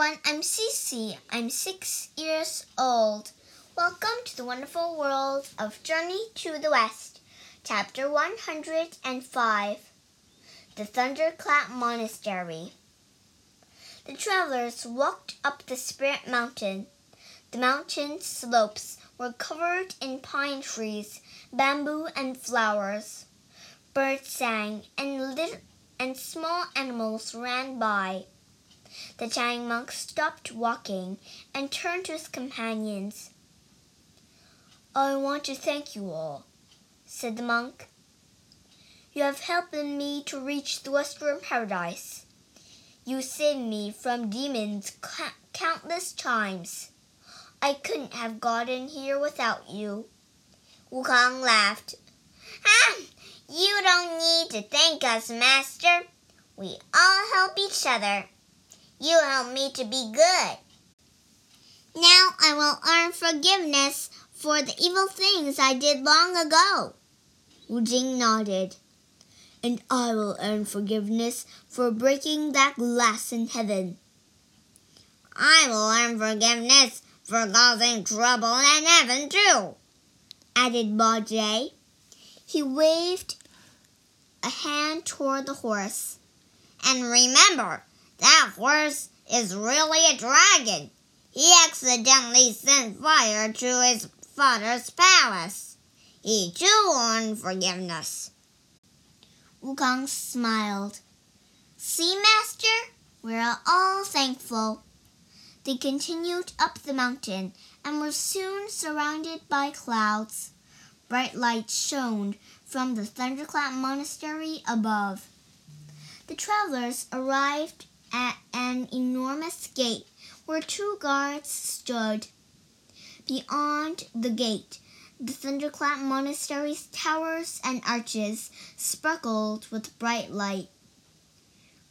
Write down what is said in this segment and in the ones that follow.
everyone, I'm Cece. I'm six years old. Welcome to the wonderful world of Journey to the West, Chapter 105 The Thunderclap Monastery. The travelers walked up the Spirit Mountain. The mountain slopes were covered in pine trees, bamboo, and flowers. Birds sang, and little and small animals ran by. The Tang monk stopped walking and turned to his companions. I want to thank you all, said the monk. You have helped me to reach the Western Paradise. You saved me from demons countless times. I couldn't have gotten here without you. Wukong laughed. Ah, you don't need to thank us, Master. We all help each other. You help me to be good. Now I will earn forgiveness for the evil things I did long ago. Wu Jing nodded. And I will earn forgiveness for breaking that glass in heaven. I will earn forgiveness for causing trouble in heaven too, added Bajie. He waved a hand toward the horse. And remember, that horse is really a dragon. He accidentally sent fire to his father's palace. He too earned forgiveness. Wukong smiled. See, Master, we're all thankful. They continued up the mountain and were soon surrounded by clouds. Bright lights shone from the Thunderclap Monastery above. The travelers arrived at an enormous gate where two guards stood. Beyond the gate, the Thunderclap Monastery's towers and arches sparkled with bright light.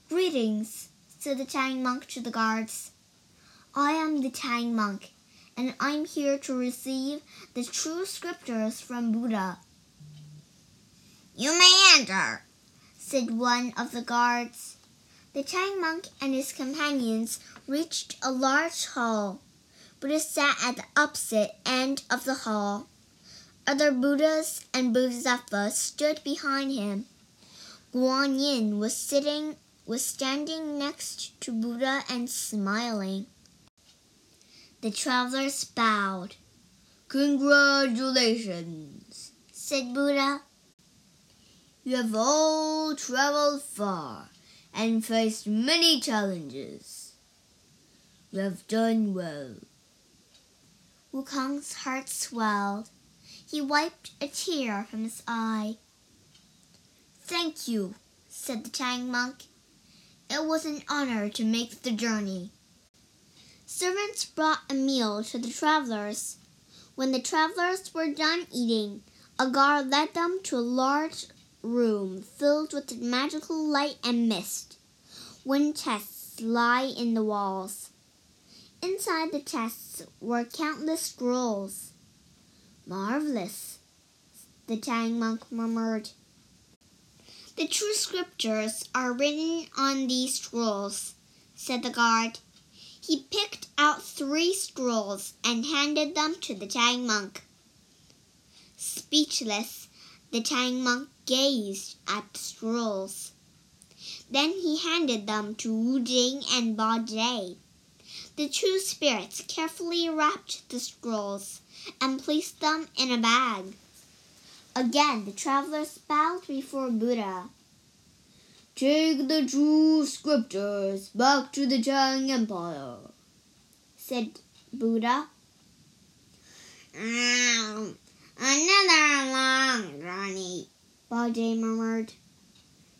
Greetings, said the Tang monk to the guards. I am the Tang monk, and I'm here to receive the true scriptures from Buddha. You may enter, said one of the guards. The Tang monk and his companions reached a large hall. Buddha sat at the opposite end of the hall. Other Buddhas and Bodhisattvas stood behind him. Guan Yin was sitting was standing next to Buddha and smiling. The travelers bowed. Congratulations, said Buddha. You have all traveled far and faced many challenges. You have done well. Wukong's heart swelled. He wiped a tear from his eye. Thank you, said the Tang monk. It was an honor to make the journey. Servants brought a meal to the travelers. When the travelers were done eating, a guard led them to a large room filled with magical light and mist. Wind chests lie in the walls. Inside the chests were countless scrolls. Marvelous, the Tang monk murmured. The true scriptures are written on these scrolls, said the guard. He picked out three scrolls and handed them to the Tang monk. Speechless, the Tang monk gazed at the scrolls. Then he handed them to Wu Jing and Ba Jie. The two spirits carefully wrapped the scrolls and placed them in a bag. Again the travelers bowed before Buddha. Take the true scriptures back to the Tang Empire, said Buddha. Um, another long journey, Bajie murmured.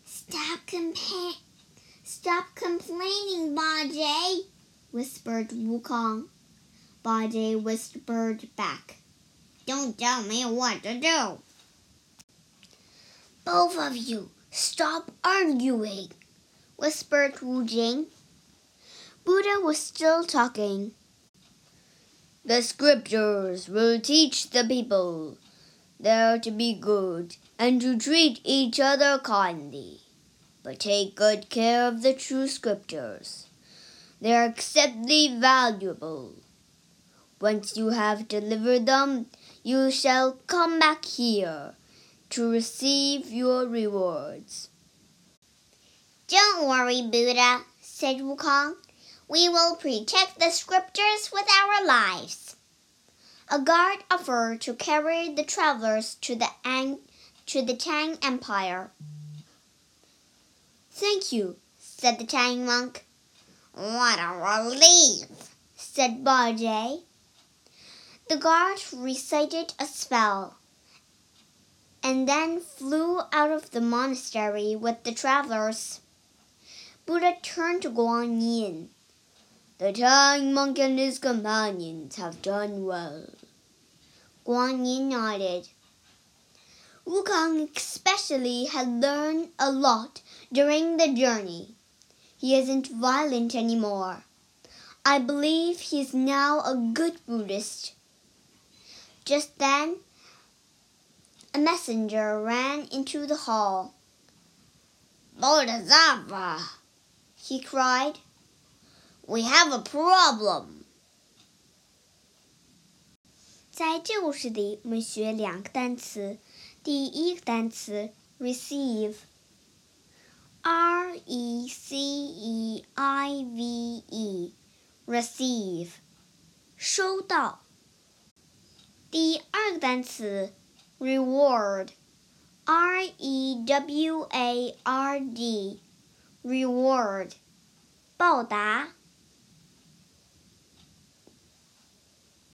Stop compa- Stop complaining, Bajie, whispered Wukong. Bajie whispered back. Don't tell me what to do. Both of you, stop arguing, whispered Wu Jing. Buddha was still talking. The scriptures will teach the people they are to be good and to treat each other kindly. But take good care of the true scriptures. They are exceedingly valuable. Once you have delivered them, you shall come back here to receive your rewards. Don't worry, Buddha, said Wukong. We will protect the scriptures with our lives. A guard offered to carry the travelers to the, Ang- to the Tang Empire. Thank you, said the Tang monk. What a relief, said Bajie. The guard recited a spell and then flew out of the monastery with the travelers. Buddha turned to Guan Yin. The Tang monk and his companions have done well. Guan Yin nodded. Wukong especially had learned a lot during the journey. He isn't violent anymore. I believe he is now a good Buddhist. Just then, a messenger ran into the hall. Bodhisattva, he cried. We have a problem. 在这故事里，我们学两个单词。 第一个单词 receive，r e c e i v e，receive，收到。第二个单词 reward，r e w a r d，reward，报答。